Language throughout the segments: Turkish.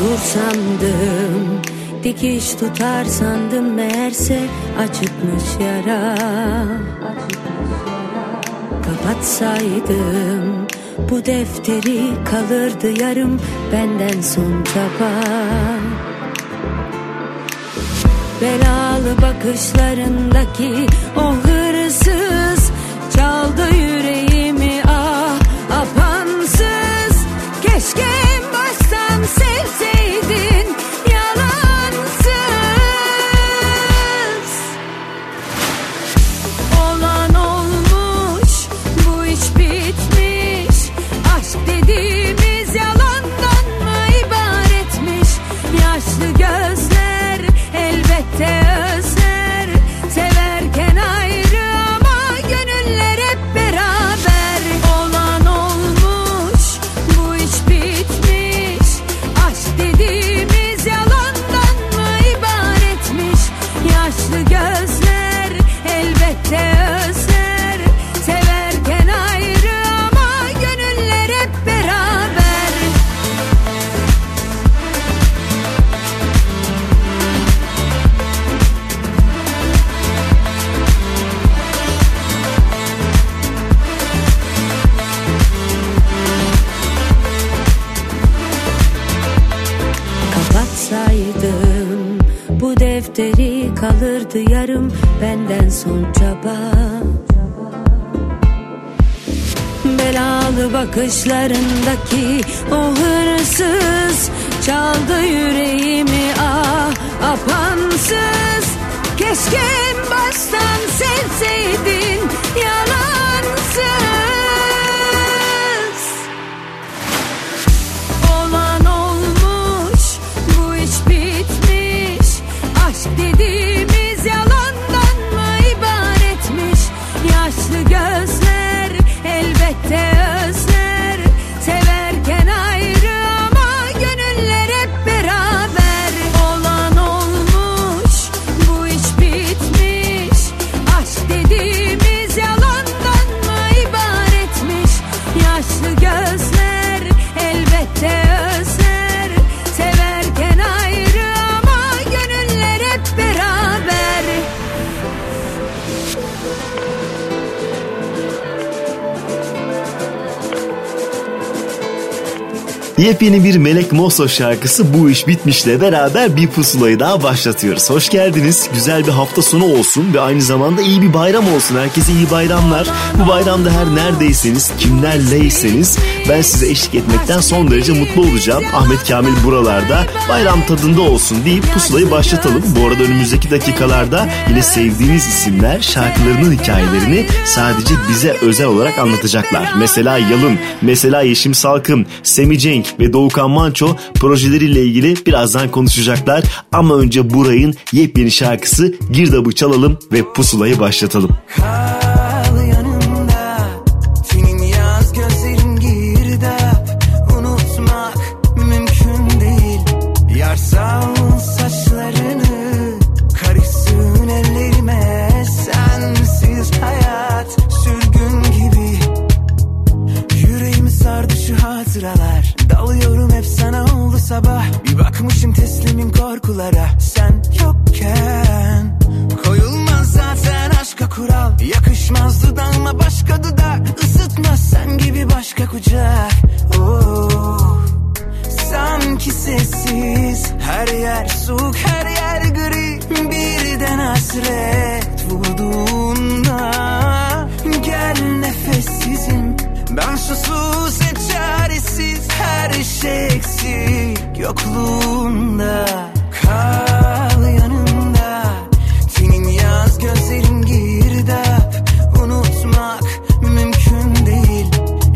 Bulur sandım Dikiş tutar sandım meğerse acıtmış yara. Kapatsaydım bu defteri kalırdı yarım benden son çaba Belalı bakışlarındaki o hırsız çaldı yüreğimi ah apansız. Keşke baştan sevseydin kalırdı yarım benden son çaba. Belalı bakışlarındaki o hırsız çaldı yüreğimi ah apansız. Keşke baştan sevseydin yalansız Yepyeni bir Melek Mosso şarkısı Bu iş bitmişle beraber bir pusulayı daha başlatıyoruz. Hoş geldiniz. Güzel bir hafta sonu olsun ve aynı zamanda iyi bir bayram olsun. Herkese iyi bayramlar. Bu bayramda her neredeyseniz, kimlerleyseniz ben size eşlik etmekten son derece mutlu olacağım. Ahmet Kamil buralarda bayram tadında olsun deyip pusulayı başlatalım. Bu arada önümüzdeki dakikalarda yine sevdiğiniz isimler şarkılarının hikayelerini sadece bize özel olarak anlatacaklar. Mesela Yalın, mesela Yeşim Salkım, Semi Cenk ve Doğukan Manço projeleriyle ilgili birazdan konuşacaklar. Ama önce Buray'ın yepyeni şarkısı Girdab'ı çalalım ve pusulayı başlatalım. Kal korkulara Sen yokken. Koyulmaz zaten aşka kural. Yakışmaz dudağıma başka dudak. Isıtmaz sen gibi başka kucak. Oh. Sanki sessiz. Her yer soğuk her yer gri. Birden hasret vurduğunda Gel nefessizim. Ben susuz ve çaresiz. Her şey eksik yokluğunda kal yanımda. Senin yaz gözlerin girdap. Unutmak mümkün değil.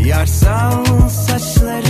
Yarsal saçları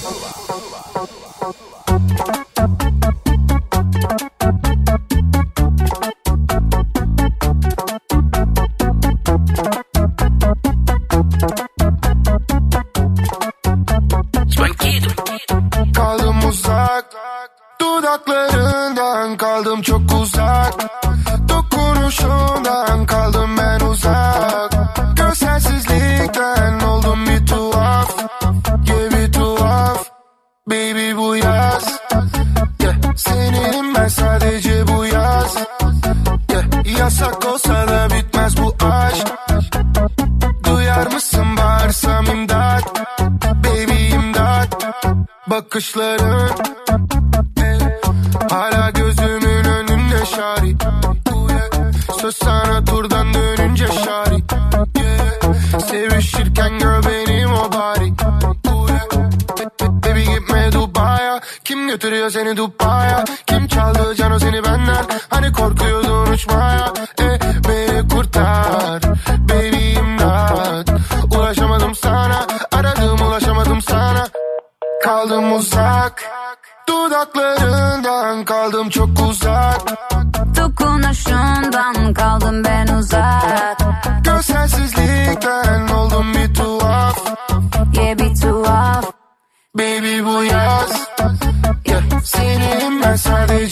Senin ben sadece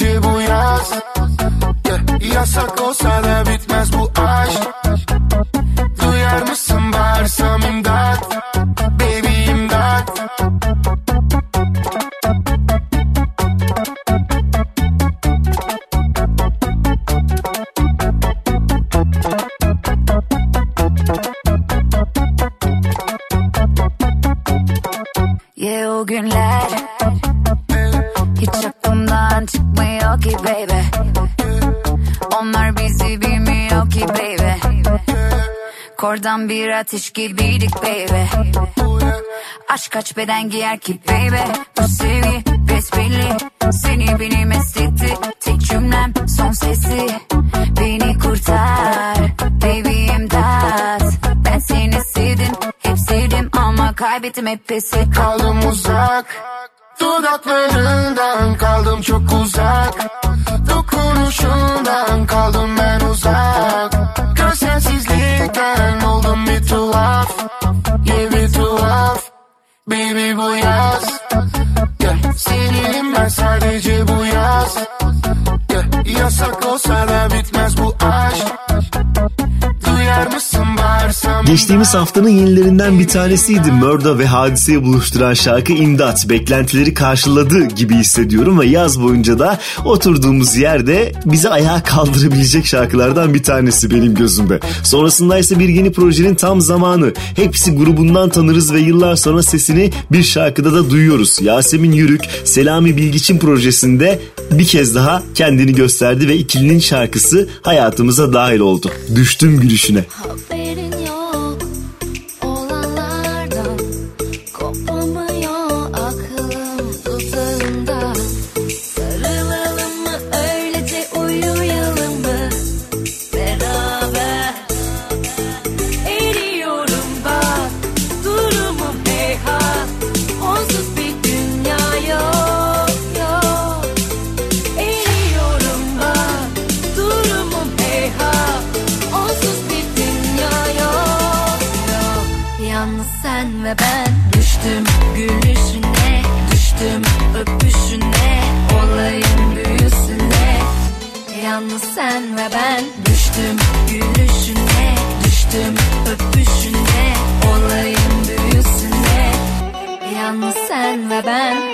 ateş gibiydik baby. Aşk kaç beden giyer ki baby? Bu sevgi besbelli. Seni beni mest etti Tek cümlem son sesi. Beni kurtar Baby imdat. Ben seni sevdim Hep sevdim ama kaybettim hep pes ettim Kaldım uzak Dudaklarından kaldım çok uzak. Dokunuşundan kaldım ben uzak. Gözsensizlikten oldum bir tuhaf. Yeah bir tuhaf. Baby bu yaz. Yeah. Senin ben sadece bu yaz. Yeah. Yasak olsa da bitmez bu aşk Geçtiğimiz haftanın yenilerinden bir tanesiydi. Murda ve Hadise'yi buluşturan şarkı İmdat. Beklentileri karşıladı gibi hissediyorum ve yaz boyunca da oturduğumuz yerde bizi ayağa kaldırabilecek şarkılardan bir tanesi benim gözümde. Sonrasında ise bir yeni projenin tam zamanı. Hepsi grubundan tanırız ve yıllar sonra sesini bir şarkıda da duyuyoruz. Yasemin Yürük, Selami Bilgiç'in projesinde bir kez daha kendini gösterdi ve ikilinin şarkısı hayatımıza dahil oldu. Düştüm gülüşüne. Haberin Yalnız sen ve ben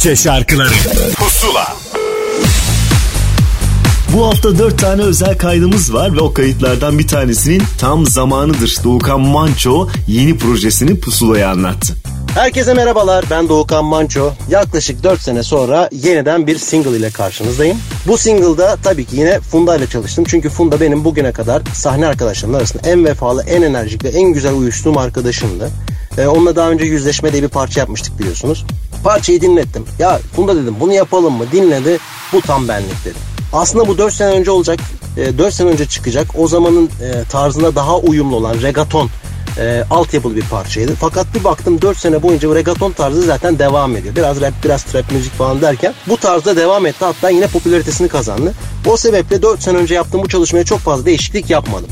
Türkçe şarkıları Pusula Bu hafta dört tane özel kaydımız var ve o kayıtlardan bir tanesinin tam zamanıdır. Doğukan Manço yeni projesini Pusula'ya anlattı. Herkese merhabalar ben Doğukan Manço. Yaklaşık 4 sene sonra yeniden bir single ile karşınızdayım. Bu single'da tabii ki yine Funda ile çalıştım. Çünkü Funda benim bugüne kadar sahne arkadaşlarımın arasında en vefalı, en enerjik ve en güzel uyuştuğum arkadaşımdı. Ee, onunla daha önce Yüzleşme diye bir parça yapmıştık biliyorsunuz. Parçayı dinlettim. Ya Funda dedim bunu yapalım mı? Dinledi. Bu tam benlik dedi. Aslında bu 4 sene önce olacak. E, 4 sene önce çıkacak. O zamanın e, tarzına daha uyumlu olan regaton e, altyapılı bir parçaydı. Fakat bir baktım 4 sene boyunca bu reggaeton tarzı zaten devam ediyor. Biraz rap, biraz trap müzik falan derken bu tarzda devam etti. Hatta yine popülaritesini kazandı. O sebeple 4 sene önce yaptığım bu çalışmaya çok fazla değişiklik yapmadım.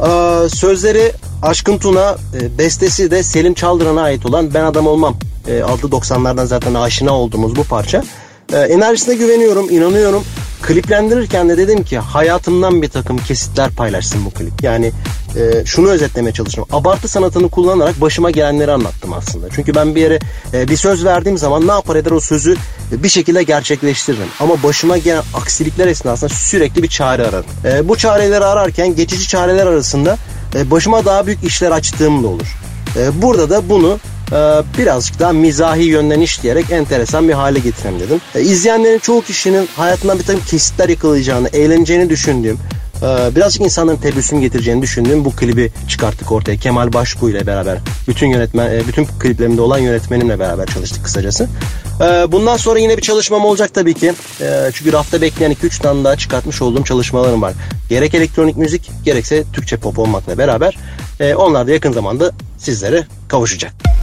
Ee, sözleri Aşkın Tuna, e, bestesi de Selim Çaldıran'a ait olan Ben Adam Olmam e, adlı 90'lardan zaten aşina olduğumuz bu parça. E, enerjisine güveniyorum, inanıyorum. Kliplendirirken de dedim ki hayatımdan bir takım kesitler paylaşsın bu klip. Yani e, şunu özetlemeye çalıştım. Abartı sanatını kullanarak başıma gelenleri anlattım aslında. Çünkü ben bir yere e, bir söz verdiğim zaman ne yapar eder o sözü bir şekilde gerçekleştiririm. Ama başıma gelen aksilikler esnasında sürekli bir çare ararım. E, bu çareleri ararken geçici çareler arasında e, başıma daha büyük işler açtığım da olur. E, burada da bunu e, birazcık daha mizahi yönden işleyerek enteresan bir hale getireyim dedim. İzleyenlerin çoğu kişinin hayatından bir takım kesitler yakalayacağını, eğleneceğini düşündüğüm, birazcık insanların tebessüm getireceğini düşündüğüm bu klibi çıkarttık ortaya. Kemal Başbuğ ile beraber. Bütün yönetmen, e, bütün kliplerimde olan yönetmenimle beraber çalıştık kısacası. E, bundan sonra yine bir çalışmam olacak tabii ki. E, çünkü rafta bekleyen 2-3 tane daha çıkartmış olduğum çalışmalarım var. Gerek elektronik müzik gerekse Türkçe pop olmakla beraber. Onlar da yakın zamanda sizlere kavuşacak.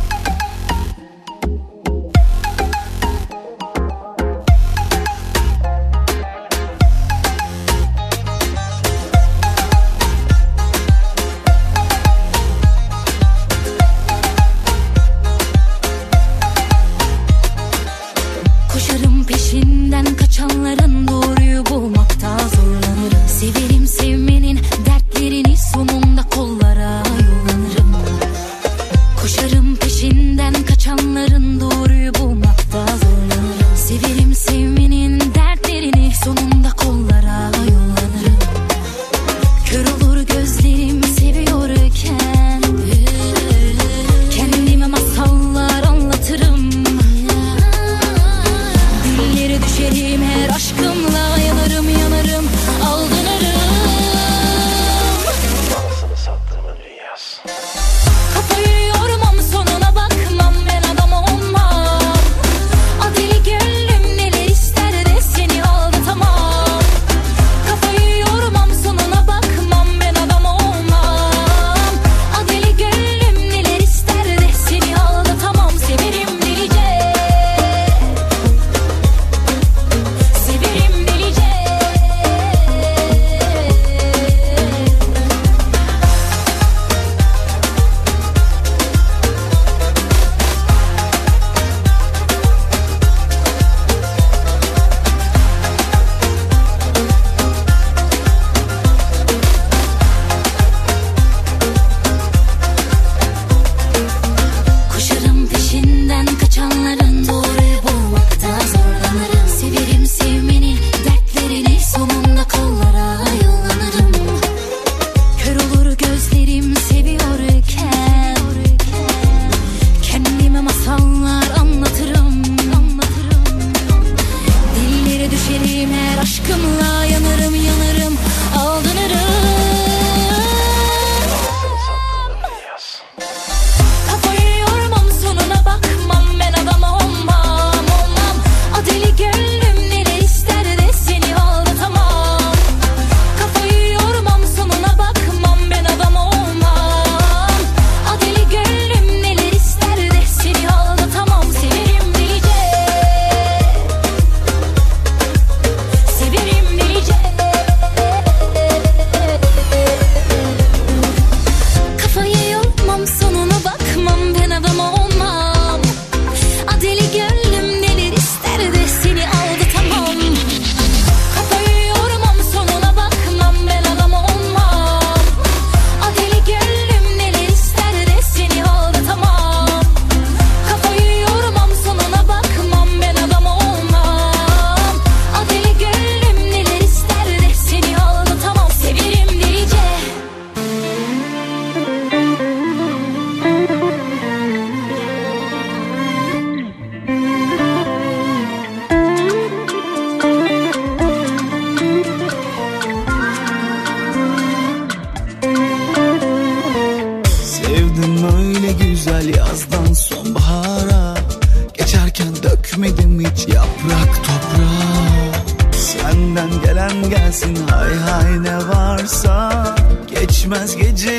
Bitmez gece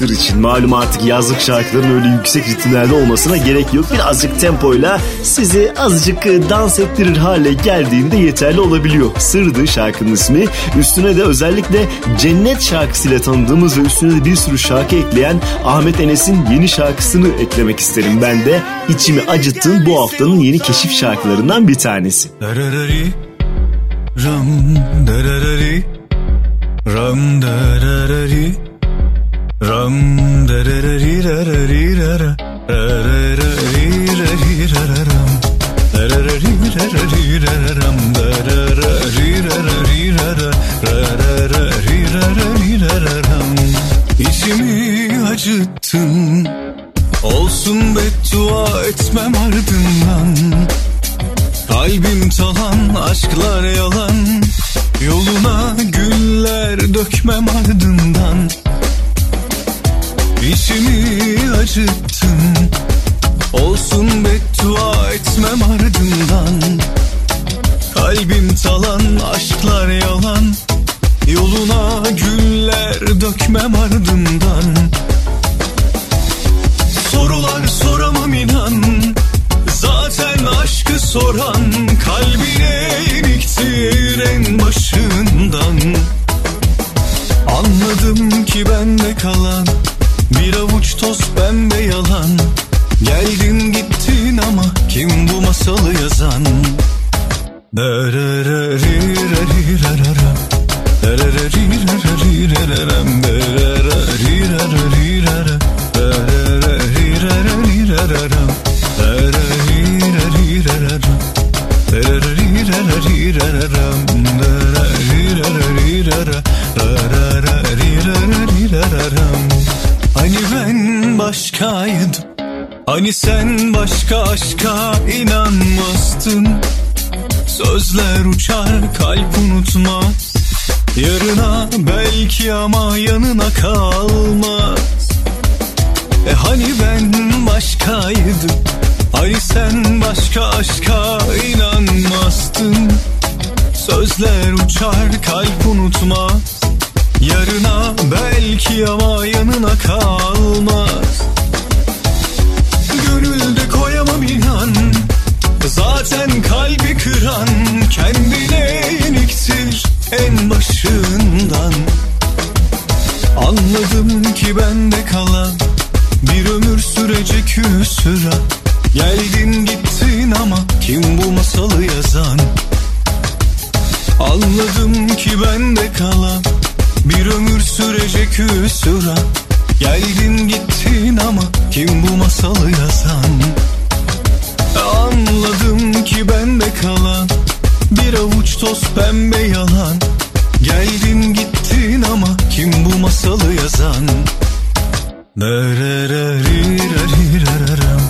sır için. Malum artık yazlık şarkıların öyle yüksek ritimlerde olmasına gerek yok. Birazcık tempoyla sizi azıcık dans ettirir hale geldiğinde yeterli olabiliyor. Sırdı şarkının ismi. Üstüne de özellikle Cennet şarkısıyla tanıdığımız ve üstüne de bir sürü şarkı ekleyen Ahmet Enes'in yeni şarkısını eklemek isterim ben de. İçimi acıttın bu haftanın yeni keşif şarkılarından bir tanesi. Dararari, ram İçimi acıttın, olsun beddua etmem ardından. Kalbim talan, aşklar yalan. Yoluna güller dökmem ardından. İçimi acıttın. Olsun beddua etmem ardından. Kalbim talan, aşklar yalan Yoluna güller dökmem ardından Sorular soramam inan Zaten aşkı soran kalbine yeniktir en başından Anladım ki bende kalan bir avuç toz pembe yalan Geldin gittin ama kim bu masalı yazan Darararirarirarara. Darararirarirararam. Darararirarirarara. Darararirarirararam. Darararirarirararam. Darararirarirararam. Darararirarirara. Hani ben başkaydım Hani sen başka aşka inanmazdın Sözler uçar kalp unutmaz Yarına belki ama yanına kalmaz. E hani ben başkaydım? Hani sen başka aşka inanmazdın Sözler uçar kalp unutmaz. Yarına belki ama yanına kalmaz. Gönülde koyamam inan. Zaten kalbi kıran Kendine yeniktir en başından. Anladım ki bende kalan Bir ömür sürecek hüsran Geldin gittin ama kim bu masalı yazan? Anladım ki bende kalan bir ömür sürecek hüsran Geldin gittin ama kim bu masalı yazan? Anladım ki bende kalan bir avuç toz pembe yalan. Geldin gittin ama kim bu masalı yazan? Derererirarirararam.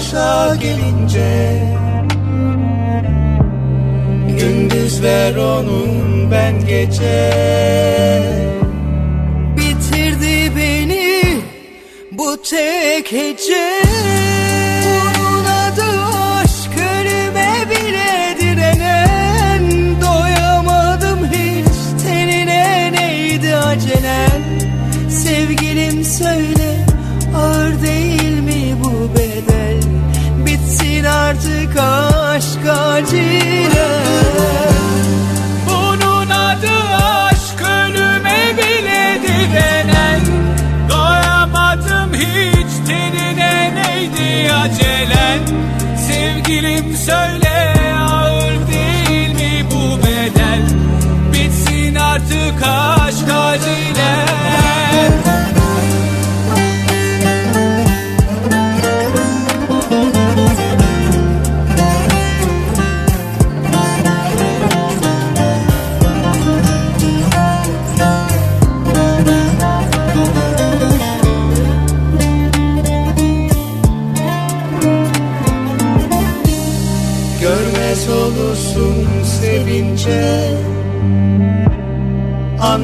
Başa gelince Gündüz ver onun ben gece. Bitirdi beni bu tek hece Bunun adı aşk ölüme bile direnen. Doyamadım hiç tenine neydi acelen? Sevgilim söyle ağır değil mi bu bedel? Bitsin artık aşk acilen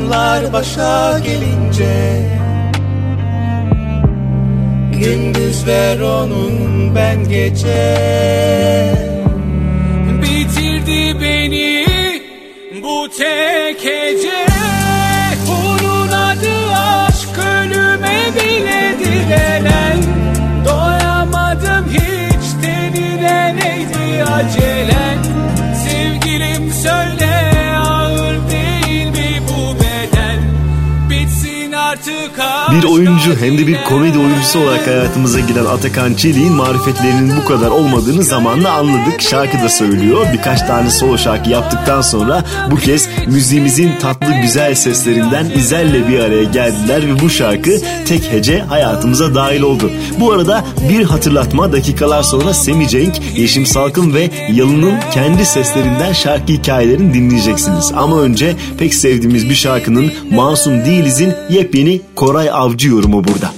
Anlar başa gelince Gündüz ver onun ben gece. Bitirdi beni bu tek hece Bunun adı aşk ölüme bile direnen. Doyamadım hiç tenine neydi acelen? Sevgilim söyle Bir oyuncu hem de bir komedi oyuncusu olarak hayatımıza giren Atakan Çelik'in marifetlerinin bu kadar olmadığını zamanla anladık. Şarkı da söylüyor. Birkaç tane solo şarkı yaptıktan sonra bu kez müziğimizin tatlı güzel seslerinden İzel'le bir araya geldiler ve bu şarkı tek hece hayatımıza dahil oldu. Bu arada bir hatırlatma dakikalar sonra Semi Cenk, Yeşim Salkım ve Yalın'ın kendi seslerinden şarkı hikayelerini dinleyeceksiniz. Ama önce pek sevdiğimiz bir şarkının Masum Değiliz'in yepyeni Koray Avcı yorumu burada.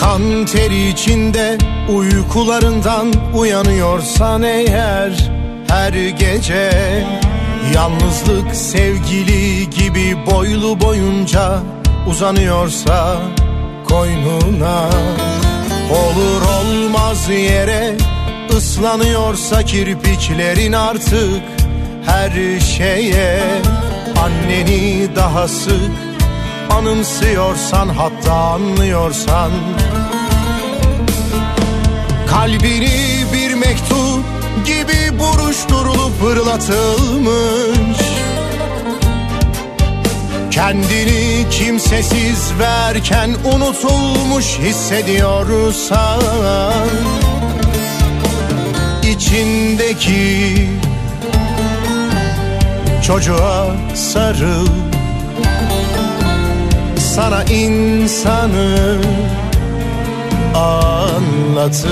Kan teri içinde uykularından uyanıyorsan eğer her gece Yalnızlık sevgili gibi boylu boyunca uzanıyorsa koynuna Olur olmaz yere ıslanıyorsa kirpiklerin artık her şeye. Anneni daha sık anımsıyorsan hatta anlıyorsan Kalbini bir mektup gibi Uyuşturulup fırlatılmış. Kendini kimsesiz verken unutulmuş hissediyorsan içindeki çocuğa sarıl. Sana insanı anlatır.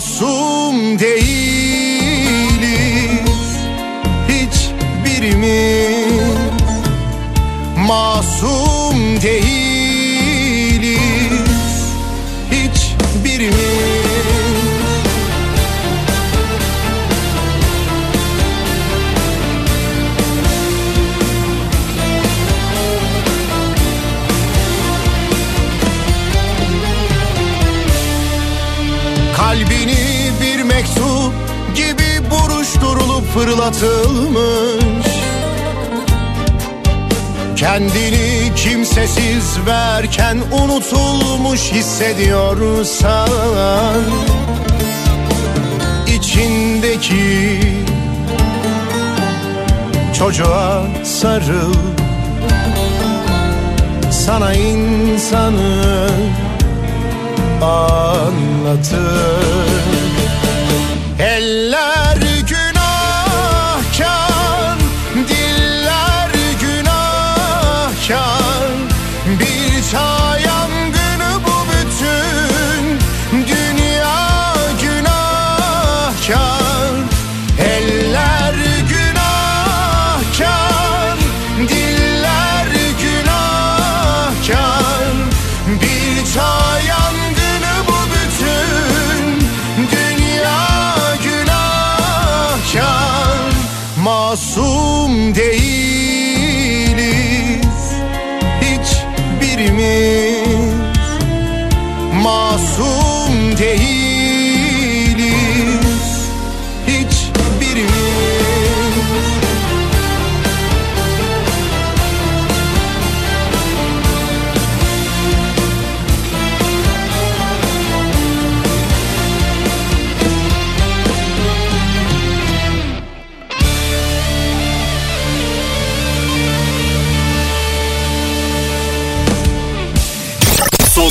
assume fırlatılmış Kendini kimsesiz verken unutulmuş hissediyorsan içindeki çocuğa sarıl sana insanı anlatır. Eller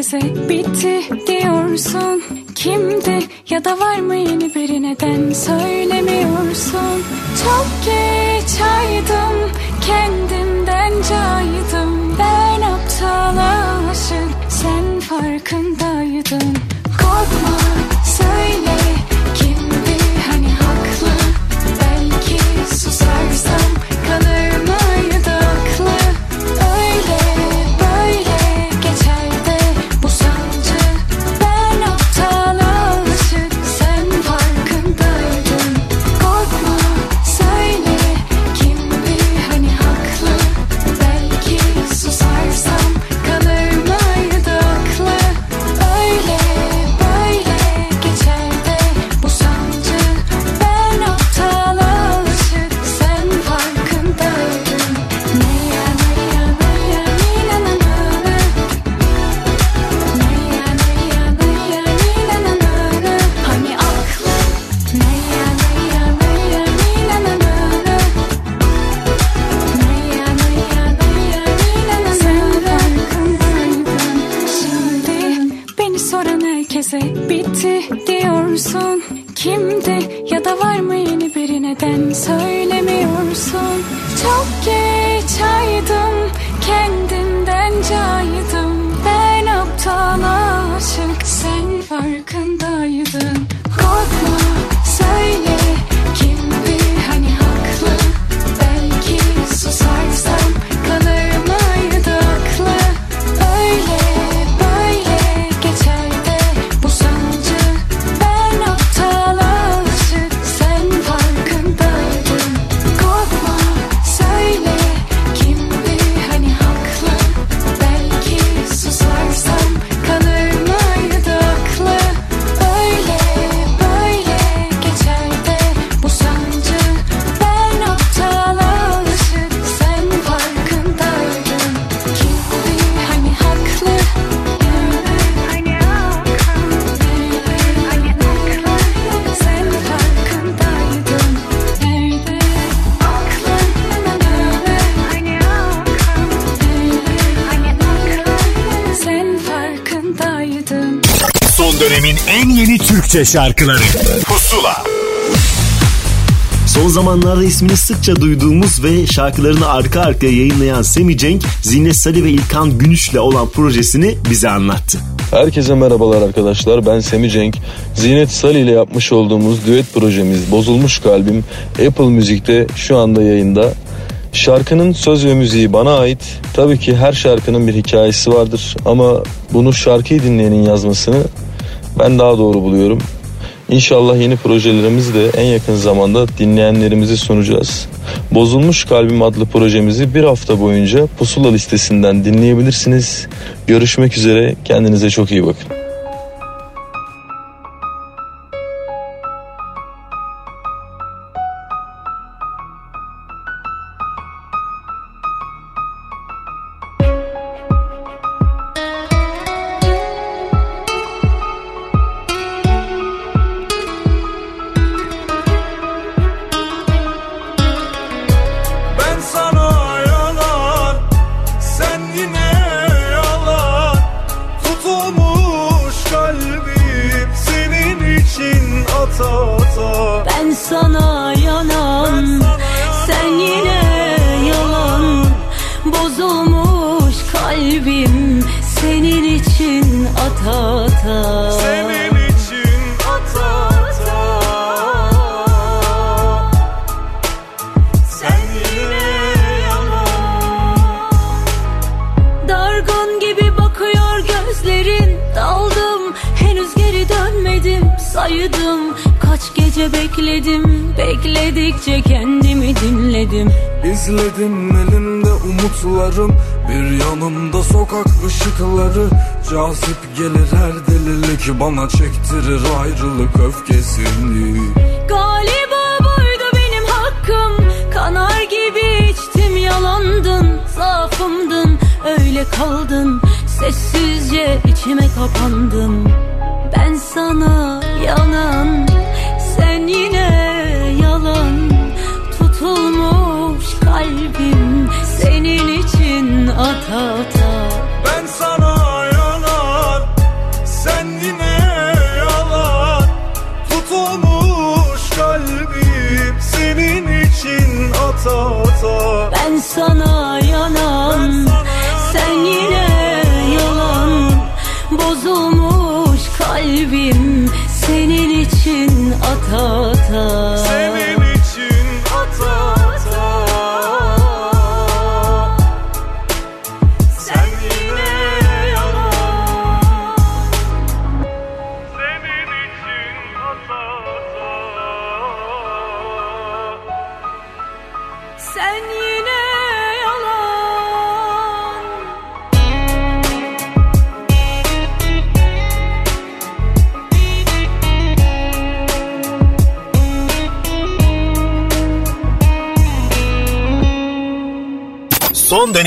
herkese bitti diyorsun. Kimdi ya da var mı yeni biri? Neden söylemiyorsun? Çok geç aydım kendimden caydım. Ben aptala aşık sen farkındaydın. Korkma söyle. Türkçe şarkıları Pusula Son zamanlarda ismini sıkça duyduğumuz ve şarkılarını arka arkaya yayınlayan Semi Cenk, Zine Sali ve İlkan Günüş'le olan projesini bize anlattı. Herkese merhabalar arkadaşlar ben Semi Cenk. Zinet Sali ile yapmış olduğumuz düet projemiz Bozulmuş Kalbim Apple Müzik'te şu anda yayında. Şarkının söz ve müziği bana ait. Tabii ki her şarkının bir hikayesi vardır ama bunu şarkıyı dinleyenin yazmasını ben daha doğru buluyorum. İnşallah yeni projelerimizi de en yakın zamanda dinleyenlerimizi sunacağız. Bozulmuş Kalbim adlı projemizi bir hafta boyunca Pusula listesinden dinleyebilirsiniz. Görüşmek üzere kendinize çok iyi bakın.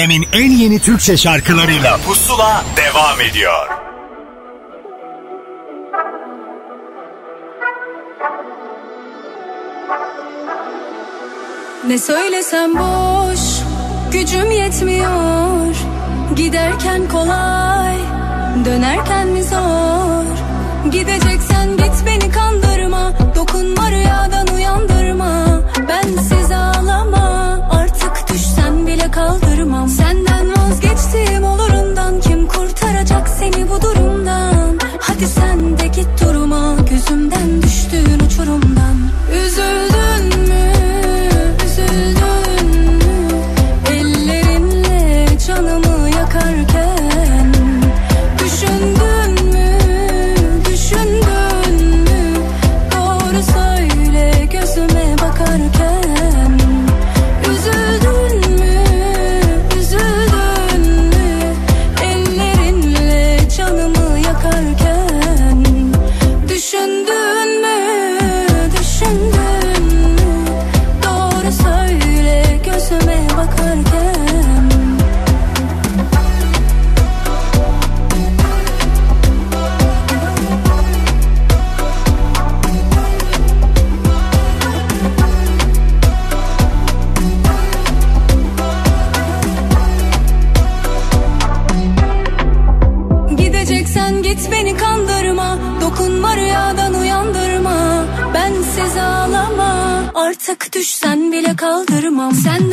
Dönemin en yeni Türkçe şarkılarıyla. Pusula devam ediyor. Ne söylesem boş Gücüm yetmiyor. Giderken kolay Dönerken mi zor? Gideceksen git beni kandırma Sen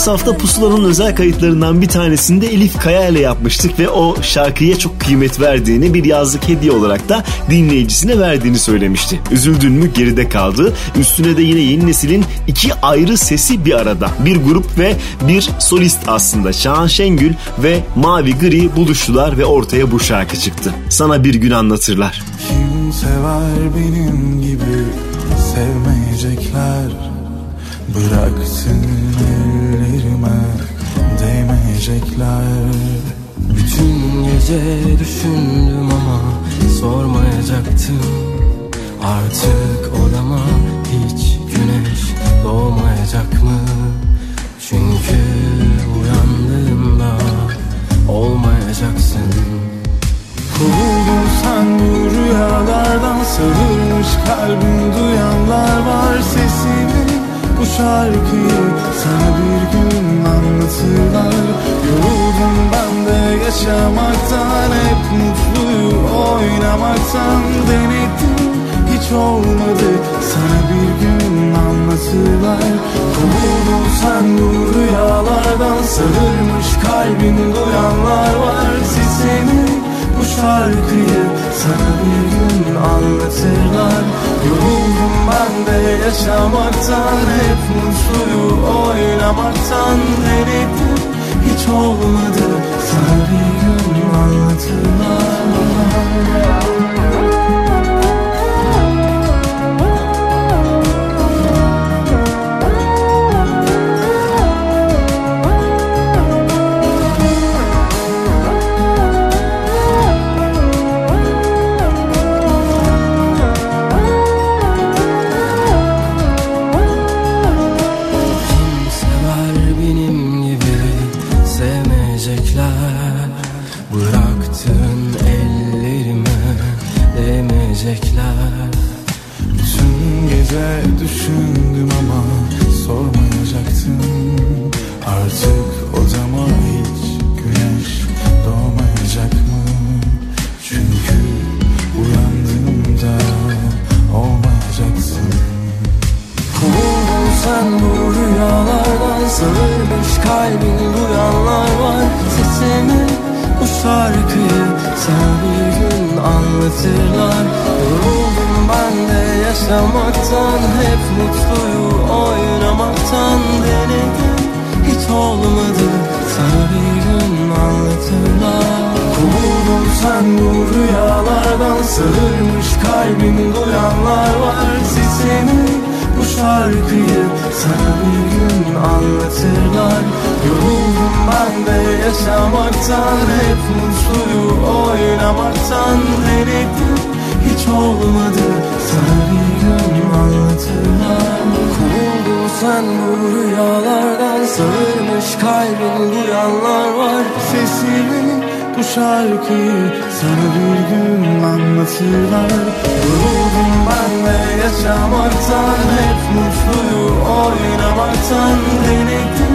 Geçtiğimiz hafta Pusula'nın özel kayıtlarından bir tanesinde Elif Kaya ile yapmıştık ve o şarkıya çok kıymet verdiğini bir yazlık hediye olarak da dinleyicisine verdiğini söylemişti. Üzüldün mü geride kaldı. Üstüne de yine yeni neslin iki ayrı sesi bir arada. Bir grup ve bir solist aslında. Şahan Şengül ve Mavi Gri buluştular ve ortaya bu şarkı çıktı. Sana bir gün anlatırlar. Kim sever benim gibi sevmeyecekler Bıraksın değmeyecekler Bütün gece düşündüm ama sormayacaktım. Artık odama hiç güneş doğmayacak mı? Çünkü uyandığımda olmayacaksın. Kovuldun sen rüyalardan Sarılmış kalbim duyanlar var sesimi Bu şarkıyı sana bir gün anlatırlar. Yoruldum ben de yaşamaktan Hep mutluyu oynamaktan. Denedim hiç olmadı Sana bir gün anlatırlar. Kovuldun sen bu rüyalardan Sarılmış kalbin duyanlar var. Sesimi bu şarkıyı sana bir gün anlatırlar. Yoruldum ben de yaşamaktan Hep mutluyu oynamaktan Denedim. Hiç olmadı Sana bir gün anlatırlar Sarılmış kalbin duyanlar var. Sesimi bu şarkıyı sana bir gün anlatırlar. Yoruldum ben de yaşamaktan Hep mutluyu oynamaktan. Denedim hiç olmadı Sana bir gün anlatırlar. Kovuldun sen bu rüyalardan Sarılmış kalbin duyanlar var. Sesimi bu şarkıyı sana bir gün anlatırlar. Yoruldum ben de yaşamaktan Hep mutluyu oynamaktan. Denedim hiç olmadı Sana bir gün anlatırlar. Kovuldun sen bu rüyalardan Sağırmış kalbin duyanlar var. Sesimi bu şarkıyı sana bir gün anlatırlar. Yoruldum ben de yaşamaktan Hep mutluyu oynamaktan Denedim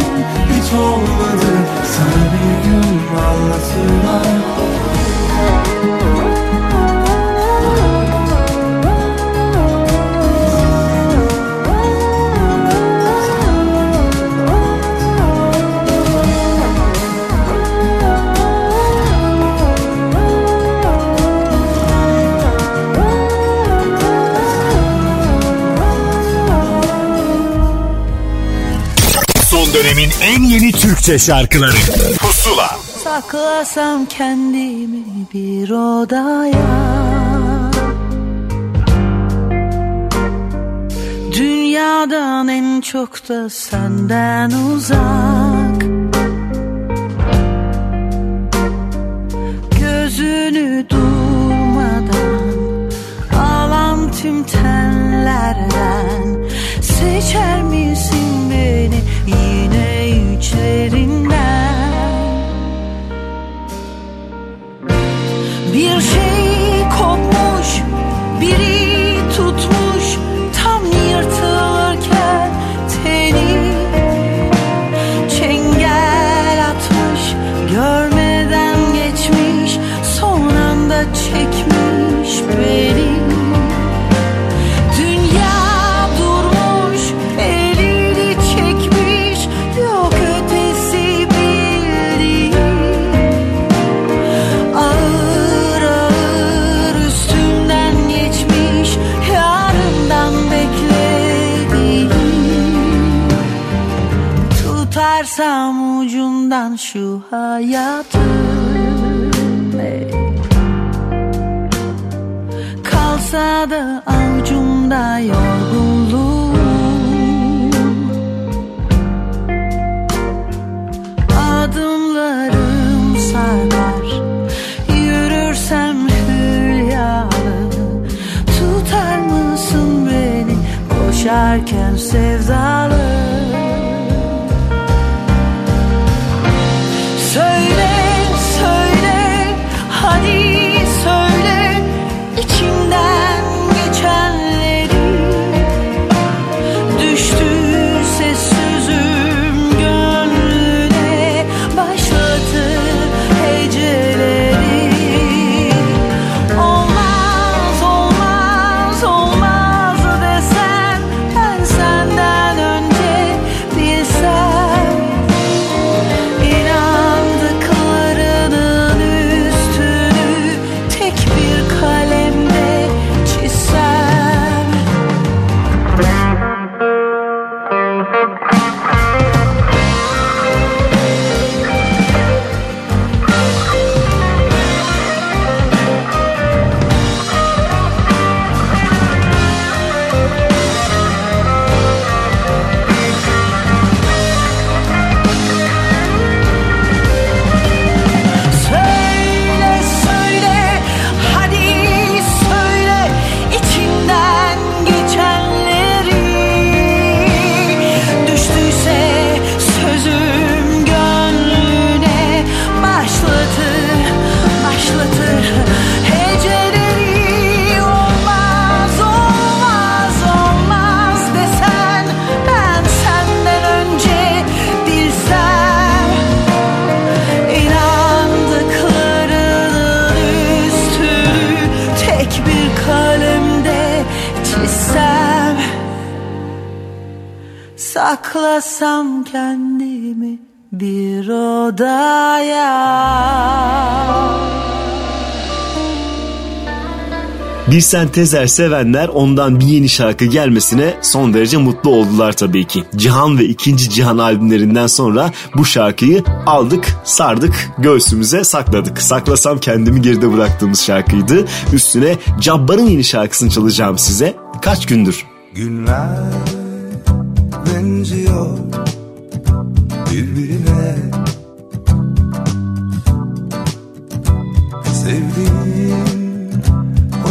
hiç olmadı Sana bir gün anlatırlar dönemin en yeni Türkçe şarkıları. Pusula. Saklasam kendimi bir odaya. Dünyadan en çok da senden uzak ucundan şu hayatı. Kalsa da avucumda yorgunluğum. Adımlarım sarkar Yürürsem hülyalı. Tutar mısın beni Koşarken sevdalı Bir sentezer sevenler ondan bir yeni şarkı gelmesine son derece mutlu oldular tabii ki. Cihan ve ikinci Cihan albümlerinden sonra bu şarkıyı aldık, sardık, göğsümüze sakladık. Saklasam kendimi geride bıraktığımız şarkıydı. Üstüne Cabbar'ın yeni şarkısını çalacağım size. Kaç gündür? Günler benziyor birbirine Sevdiğim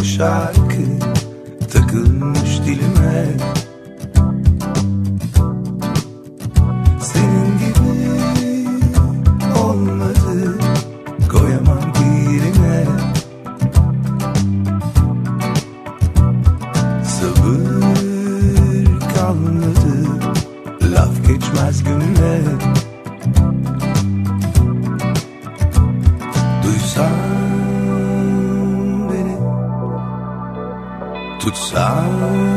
şarkı takılmış dilime outside.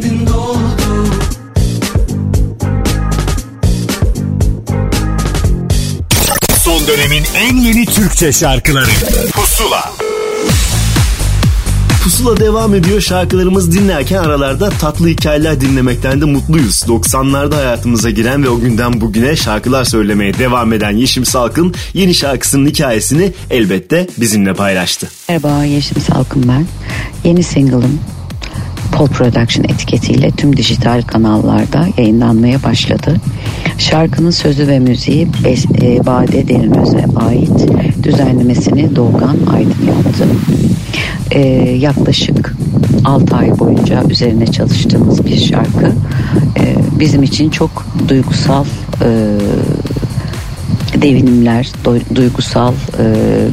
kendin doldu Son dönemin en yeni Türkçe şarkıları Pusula Pusula devam ediyor. Şarkılarımız dinlerken aralarda tatlı hikayeler dinlemekten de mutluyuz. 90'larda hayatımıza giren ve o günden bugüne şarkılar söylemeye devam eden Yeşim Salkın yeni şarkısının hikayesini elbette bizimle paylaştı. Merhaba Yeşim Salkın ben. Yeni single'ım Pol Production etiketiyle tüm dijital kanallarda yayınlanmaya başladı. Şarkının sözü ve müziği e, Bade Demiröz'e ait. Düzenlemesini Doğukan Aydın yaptı. E, yaklaşık 6 ay boyunca üzerine çalıştığımız bir şarkı. E, bizim için çok duygusal e, devinimler, duygusal e,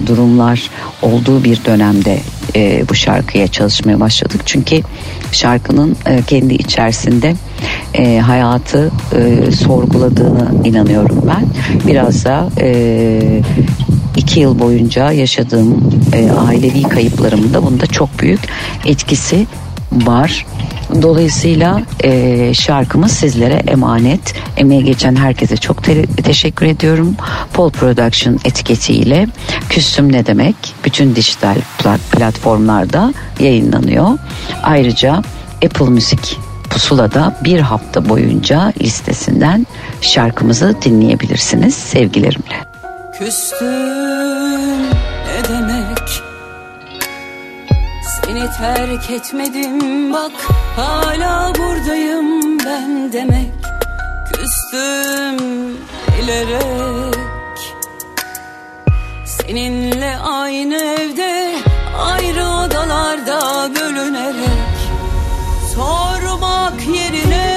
durumlar olduğu bir dönemde e, bu şarkıya çalışmaya başladık. Çünkü şarkının e, kendi içerisinde e, hayatı e, sorguladığını inanıyorum ben. Biraz da e, iki yıl boyunca yaşadığım e, ailevi kayıplarımın da bunda çok büyük etkisi var. Dolayısıyla e, şarkımız sizlere emanet. Emeğe geçen herkese çok te- teşekkür ediyorum. Pol Production etiketiyle Küstüm Ne Demek bütün dijital plat- platformlarda yayınlanıyor. Ayrıca Apple Müzik Pusula'da bir hafta boyunca listesinden şarkımızı dinleyebilirsiniz. Sevgilerimle. Küstüm Seni terk etmedim. Bak hala buradayım ben demek Küstüm bilerek. Seninle aynı evde ayrı odalarda bölünerek. Sormak yerine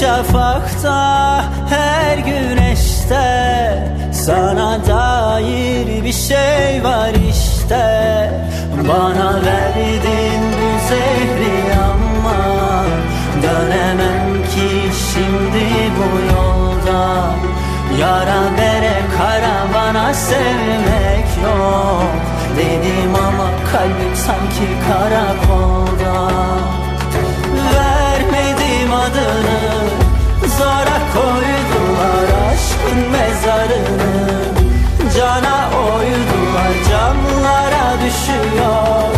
şafakta her güneşte. Sana dair bir şey var işte. Bana verdin bu zehri ama Dönemem ki şimdi bu yolda. Yara bere karavana sevmek yok. Dedim ama kalbim sanki karakolda aşkın mezarını Cana oydular camlara düşüyor.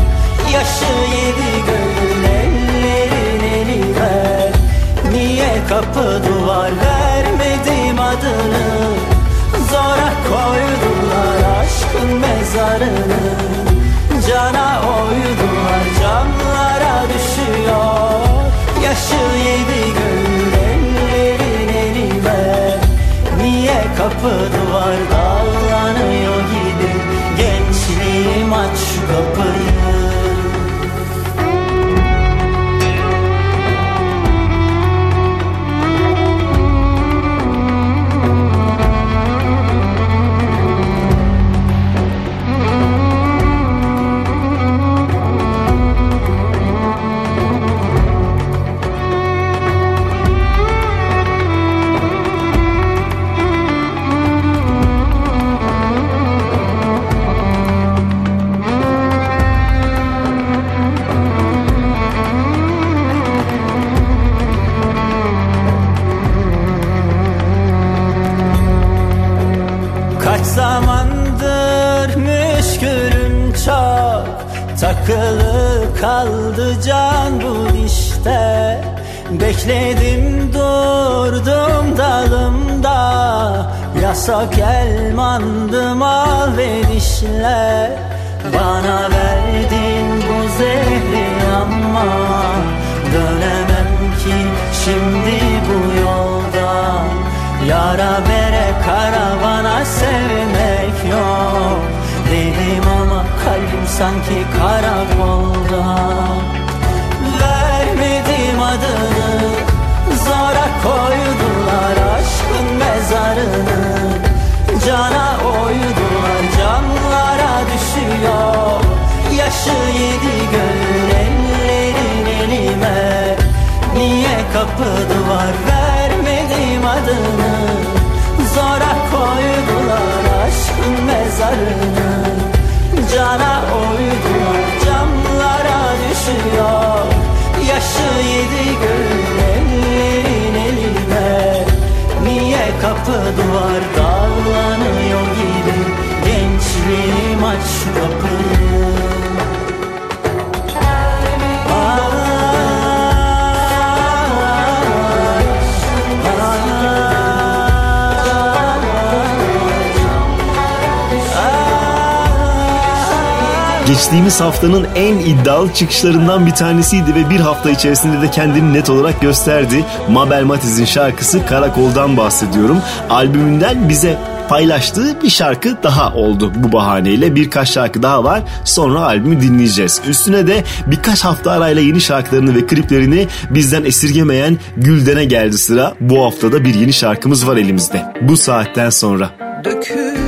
Yaşı yedi göğün ellerin eli Niye kapı duvar vermedim adını? Zora koydular aşkın mezarını. Cana oydular camlara düşüyor. Yaşı yedi göğün kapı duvar dallanıyor gibi. Gençliğim aç şu kapıyı kaldı can bu işte. Bekledim durdum dalımda. Yasak elmandım al ve dişle Bana verdin bu zehri ama Dönemem ki şimdi bu yolda. Yara bere karavana sevmek yok. Dedim kalbim sanki karakolda. Vermedim adını Zora koydular aşkın mezarını. Cana oydular camlara düşüyor. Yaşı yedi göğün ellerin elime. Niye kapı duvar vermedim adını? Zora koydular aşkın mezarını Cana oydular camlara düşüyor. Yaşı yedi göğün ellerin elime Niye kapı duvar dallanıyor gibi? Gençliğim aç kapıyı Geçtiğimiz haftanın en iddialı çıkışlarından bir tanesiydi ve bir hafta içerisinde de kendini net olarak gösterdi. Mabel Matiz'in şarkısı Karakol'dan bahsediyorum. Albümünden bize paylaştığı bir şarkı daha oldu bu bahaneyle. Birkaç şarkı daha var. Sonra albümü dinleyeceğiz. Üstüne de birkaç hafta arayla yeni şarkılarını ve kliplerini bizden esirgemeyen Gülden'e geldi sıra. Bu haftada bir yeni şarkımız var elimizde. Bu saatten sonra. Dökülsün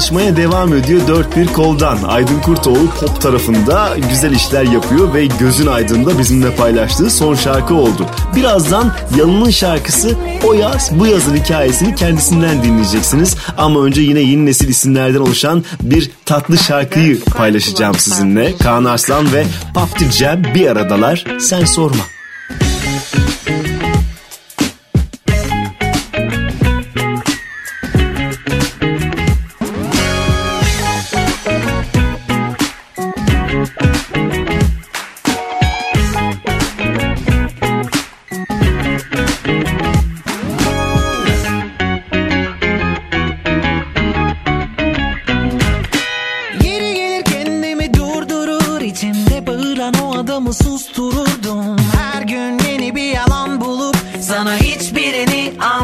çalışmaya devam ediyor dört bir koldan. Aydın Kurtoğlu pop tarafında güzel işler yapıyor ve Gözün Aydın'da bizimle paylaştığı son şarkı oldu. Birazdan Yalın'ın şarkısı O Yaz Bu Yaz'ın hikayesini kendisinden dinleyeceksiniz. Ama önce yine yeni nesil isimlerden oluşan bir tatlı şarkıyı paylaşacağım sizinle. Kaan Arslan ve Papti Cem bir aradalar. Sen sorma. sana hiçbirini anlamadım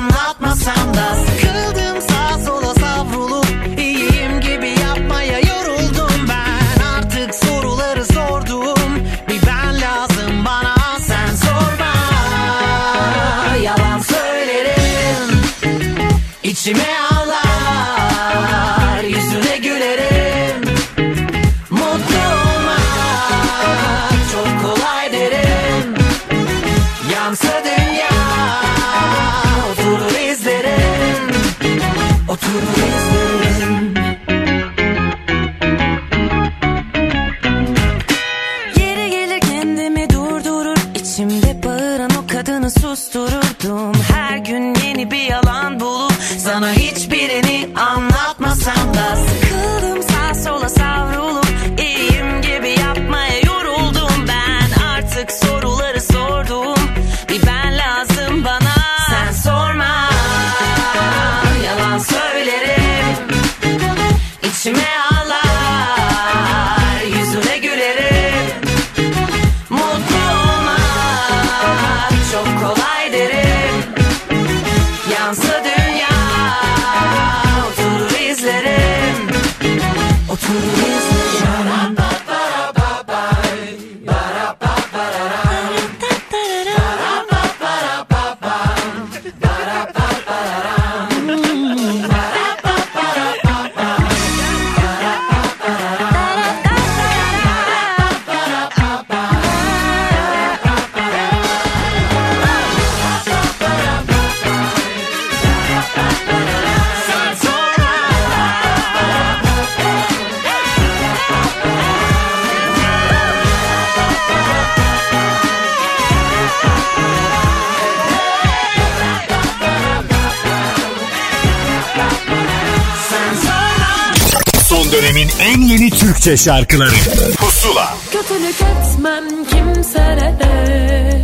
Türkçe şarkıları. Pusula. Kötülük etmem kimselere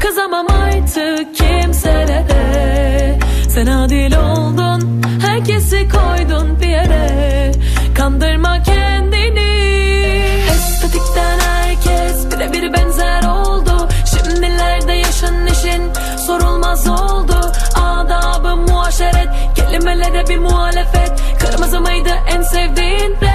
Kızamam artık kimselere Sen adil oldun Herkesi koydun bir yere. Kandırma kendini. Estetikten herkes birebir benzer oldu. Şimdilerde yaşan işin sorulmaz oldu. Adabı muaşeret Kelimelere bir muhalefet. Kırmızı mıydı en sevdiğin renk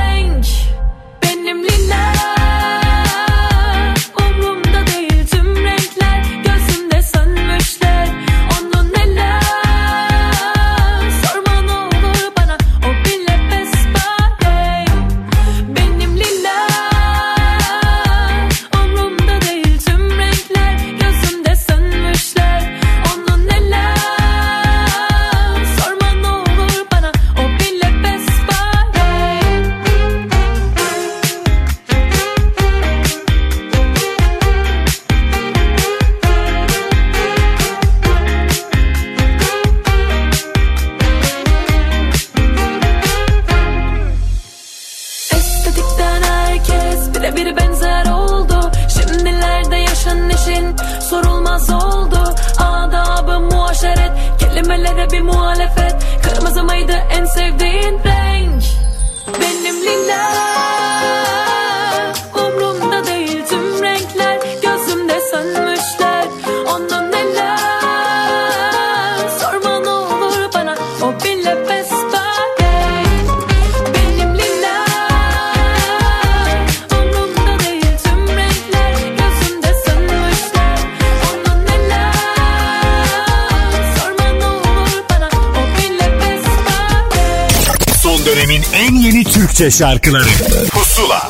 Türkçe şarkıları Pusula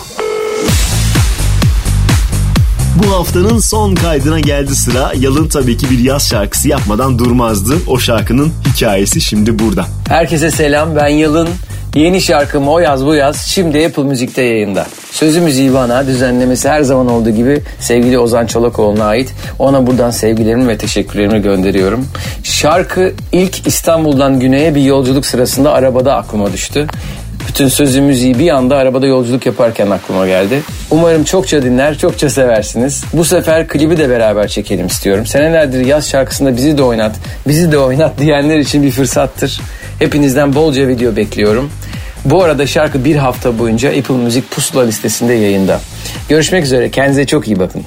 Bu haftanın son kaydına geldi sıra. Yalın tabii ki bir yaz şarkısı yapmadan durmazdı. O şarkının hikayesi şimdi burada. Herkese selam ben Yalın. Yeni şarkım O Yaz Bu Yaz şimdi Apple Müzik'te yayında. Sözü müziği bana, düzenlemesi her zaman olduğu gibi sevgili Ozan Çolakoğlu'na ait. Ona buradan sevgilerimi ve teşekkürlerimi gönderiyorum. Şarkı ilk İstanbul'dan güneye bir yolculuk sırasında arabada aklıma düştü. Bütün sözü müziği bir anda arabada yolculuk yaparken aklıma geldi. Umarım çokça dinler, çokça seversiniz. Bu sefer klibi de beraber çekelim istiyorum. Senelerdir yaz şarkısında bizi de oynat, bizi de oynat diyenler için bir fırsattır. Hepinizden bolca video bekliyorum. Bu arada şarkı bir hafta boyunca Apple Müzik Pusula listesinde yayında. Görüşmek üzere, kendinize çok iyi bakın.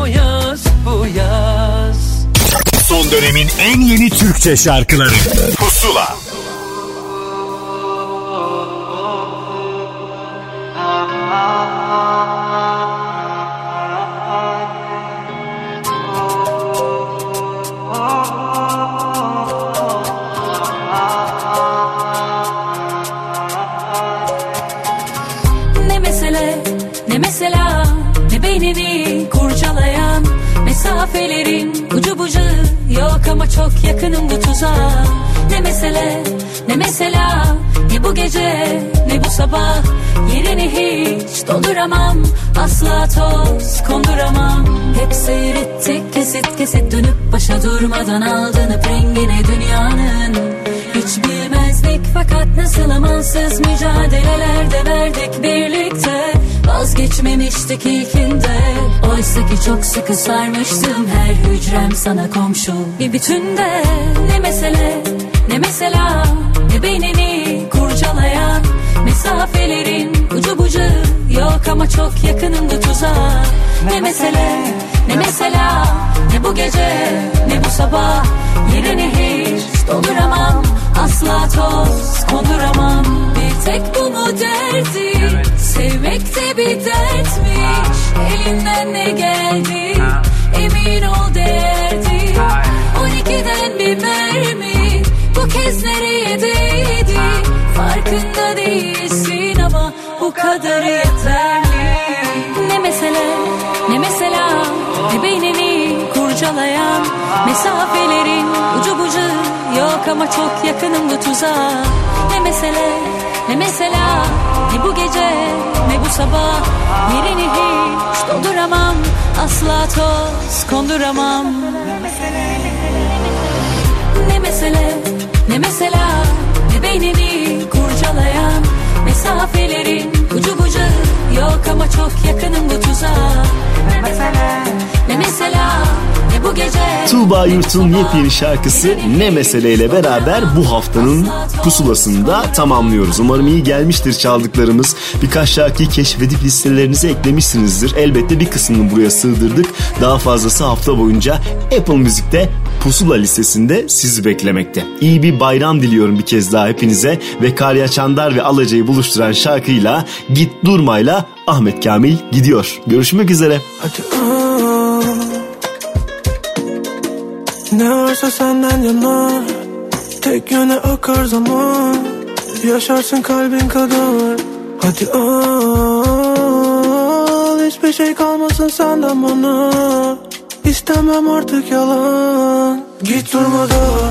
O yaz bu yaz. Son dönemin en yeni Türkçe şarkıları. Pusula yok ama çok yakınım bu tuzağa. Ne mesele ne mesela? Ne bu gece ne bu sabah? Yerini hiç dolduramam. Asla toz konduramam. Hep seyrettik kesit kesit dönüp başa durmadan aldanıp rengine dünyanın. Hiç bilmezdik fakat nasıl amansız mücadelelerde verdik birlikte Vazgeçmemiştik ilkinde. Oysa ki çok sıkı sarmıştım. Her hücrem sana komşu. Bir bütünde ne mesele ne mesela ne beynini kurcalayan Mesafelerin ucu bucağı yok ama çok yakınım bu tuzağa Ne mesele ne mesela? Ne bu gece ne bu sabah? Yerini hiç dolduramam. Asla toz konduramam. Bir tek bu mu derdi? Sevmek de bir dertmiş Elinden ne geldi? Emin ol değerdi 12'den bir mermi. Bu kez nereye değdi Farkında değilsin ama bu kadarı yeterli. Ne mesele ne mesela ne beynini kurcalayan Mesafelerin ucu bucağı yok ama çok yakınım bu tuzağa. Ne mesele ne mesela ne bu gece ne bu sabah. Yerini hiç dolduramam asla toz konduramam. Ne mesele ne mesela ne beynini kurcalayan Mesafelerin ucu bucağı yok ama çok yakınım bu tuzağa Ne mesele ne mesela ne bu gece Tuğba Yurt'un yepyeni şarkısı Ne Meseleyle beraber bu haftanın pusulasında tamamlıyoruz. Umarım iyi gelmiştir çaldıklarımız. Birkaç şarkıyı keşfedip listelerinize eklemişsinizdir. Elbette bir kısmını buraya sığdırdık. Daha fazlası hafta boyunca Apple Müzik'te Pusula listesinde sizi beklemekte. İyi bir bayram diliyorum bir kez daha hepinize ve Karya Çandar ve Alaca'yı buluşturan şarkıyla Git Durmayla Ahmet Kamil gidiyor. Görüşmek üzere. Hadi. Ne varsa senden yana Tek yöne akar zaman. Yaşarsın kalbin kadar. Hadi al. Hiçbir şey kalmasın senden bana. İstemem artık yalan. Git durmadan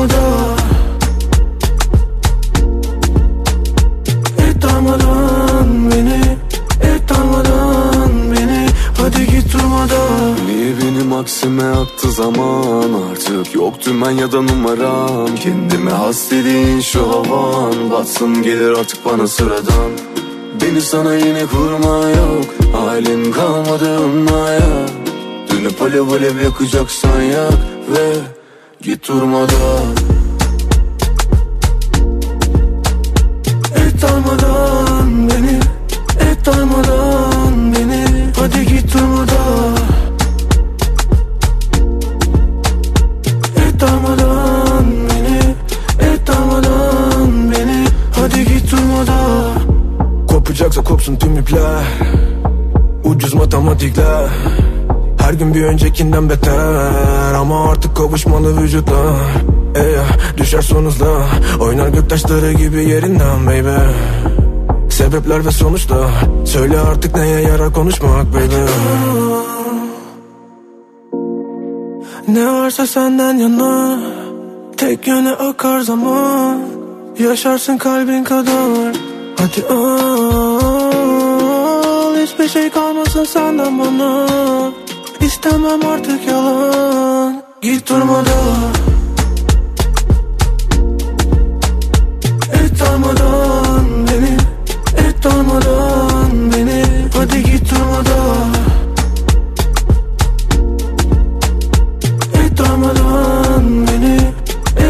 durmadan Et beni Et beni. Hadi git durmadan. Niye beni maksime attı zaman Artık? Yok dümen ya da numaram. Kendime has dediğin şu havan. Batsın gelir artık bana sıradan. Beni sana yine kurma yok. Halin kalmadı ınmaya Dönüp alev alev yakacaksan yak Ve git durmadan. Et darmadan beni Et darmadan beni. Hadi git durmadan. Et darmadan beni Et darmadan beni. Hadi git durmadan. Kopacaksa kopsun tüm ipler. Ucuz matematikler Her gün bir öncekinden beter Ama artık kavuşmalı vücutlar. Ey, düşer son hızla Oynar göktaşları gibi yerinden baby. Sebepler ve sonuçlar Söyle artık neye yarar konuşmak baby. Ne varsa senden yana Tek yöne akar zaman. Yaşarsın kalbin kadar Hadi al. Hiçbir şey kalmasın senden bana İstemem artık yalan. Git durmadan. Et almadan beni. Et almadan beni. Hadi git durmadan. Et almadan beni.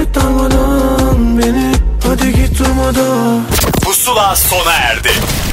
Et almadan beni. Hadi git durmadan. Pusula sona erdi.